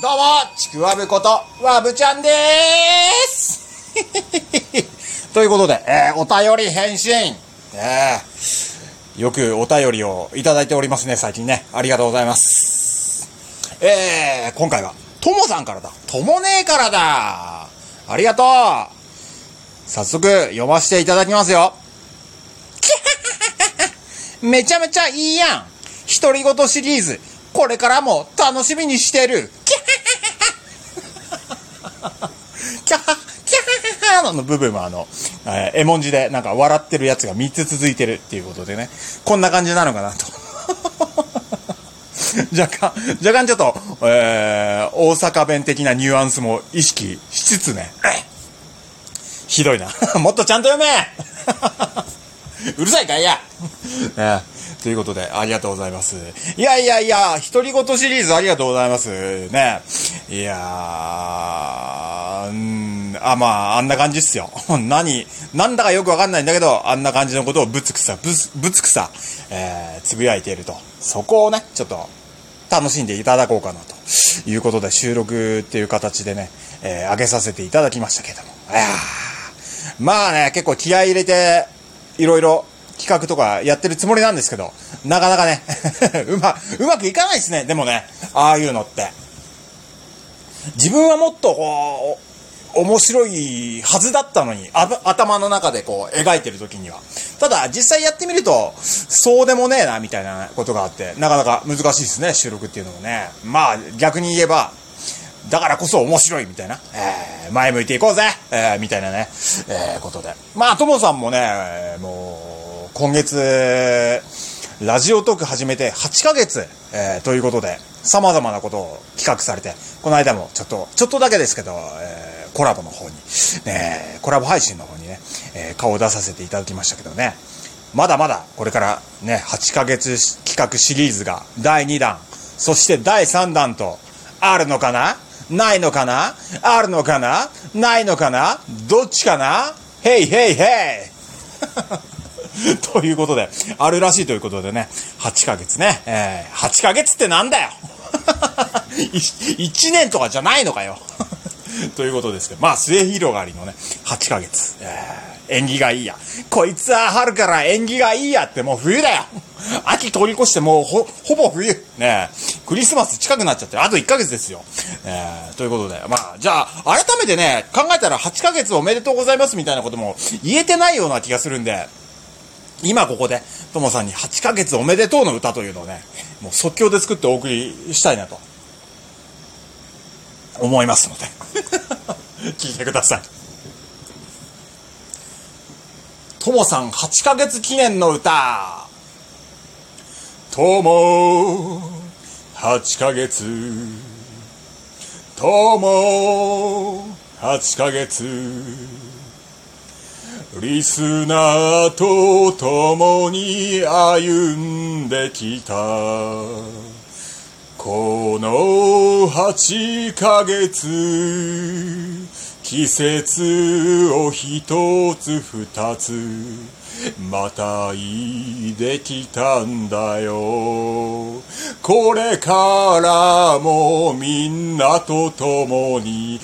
どうも、ちくわぶこと、わぶちゃんでーす ということで、えー、お便り返信。えー、よくお便りをいただいておりますね、最近ね。ありがとうございます。えー、今回は、ともさんからだ。ともねえからだ。ありがとう。早速、読ませていただきますよ。めちゃめちゃいいやん。独り言シリーズ、これからも楽しみにしてる。キャハキャハハの部分はあの、えー絵文字でなんか笑ってるやつが3つ続いてるっていうことでね、こんな感じなのかなと。若干、若干ちょっと、えー、大阪弁的なニュアンスも意識しつつね、ひどいな。もっとちゃんと読め うるさいかいや、ねということで、ありがとうございます。いやいやいや、独り言シリーズありがとうございます。ね。いやー、うーあ、まあ、あんな感じっすよ。何、なんだかよくわかんないんだけど、あんな感じのことをぶつくさ、ぶつ、ぶつくさ、えー、つぶやいていると。そこをね、ちょっと、楽しんでいただこうかなということで収録っていう形でね、えー上げさせていただきましたけども。いやまあね、結構気合い入れて、いろいろ企画とかやってるつもりなんですけど、なかなかね、うま、うまくいかないですね、でもね、ああいうのって。自分はもっとこう、面白いはずだったのに、頭の中でこう描いてる時には。ただ、実際やってみると、そうでもねえな、みたいなことがあって、なかなか難しいですね、収録っていうのもね。まあ、逆に言えば、だからこそ面白いみたいな、えー前向いていこうぜ、えーみたいなね、えーことで。まあ、ともさんもね、もう、今月、ラジオトーク始めて8ヶ月、えーということで、様々なことを企画されて、この間もちょっと、ちょっとだけですけど、えーコラボの方に、ね、コラボ配信の方にね、えー顔を出させていただきましたけどね、まだまだこれからね、8ヶ月企画シリーズが第2弾、そして第3弾とあるのかな？ないのかな？あるのかな？ないのかな？どっちかな？ヘイヘイヘイ！ということで、あるらしいということでね、8ヶ月ね、えー、8ヶ月ってなんだよ !1 年とかじゃないのかよ ということですけど、まあ、末広がりのね、8ヶ月。えー縁起がいいや。こいつは春から縁起がいいやってもう冬だよ秋通り越してもうほ、ほぼ冬。ねクリスマス近くなっちゃって、あと1ヶ月ですよ。えーということで、まあ、じゃあ、改めてね、考えたら8ヶ月おめでとうございますみたいなことも言えてないような気がするんで、今ここで、ともさんに8ヶ月おめでとうの歌というのをね、もう即興で作ってお送りしたいなと、思いますので、聞いてください。ともさん8ヶ月記念の歌。とも、8ヶ月。とも、8ヶ月。リスナーと共に歩んできた。この8ヶ月、季節を一つ二つ、またいできたんだよ。これからもみんなと共に、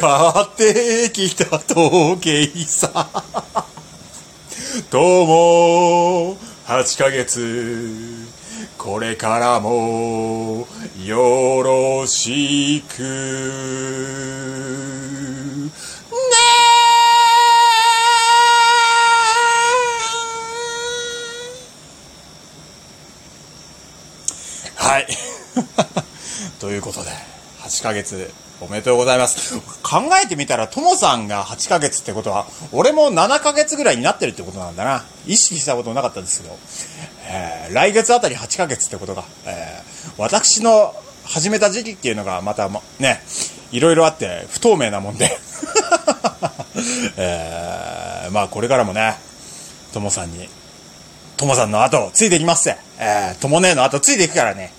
買ってきた時計さ。とも、8ヶ月、これからも、よろしく。ねはい。ということで、8ヶ月おめでとうございます。考えてみたら、ともさんが8ヶ月ってことは、俺も7ヶ月ぐらいになってるってことなんだな。意識したことなかったんですけど、えー来月あたり8ヶ月ってことが、えー私の始めた時期っていうのがまたまね、いろいろあって不透明なもんで、えーまあこれからもね、ともさんに、ともさんの後ついていきますぜ。えー、ともねえの後ついていくからね。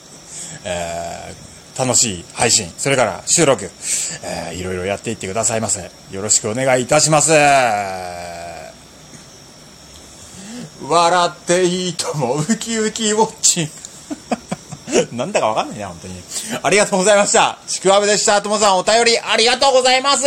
えー楽しい配信、それから収録、えーいろいろやっていってくださいませ。よろしくお願いいたします。笑っていいともウキウキウォッチング。なんだかわかんないな、本当に。ありがとうございました。ちくわぶでした。ともさん、お便りありがとうございます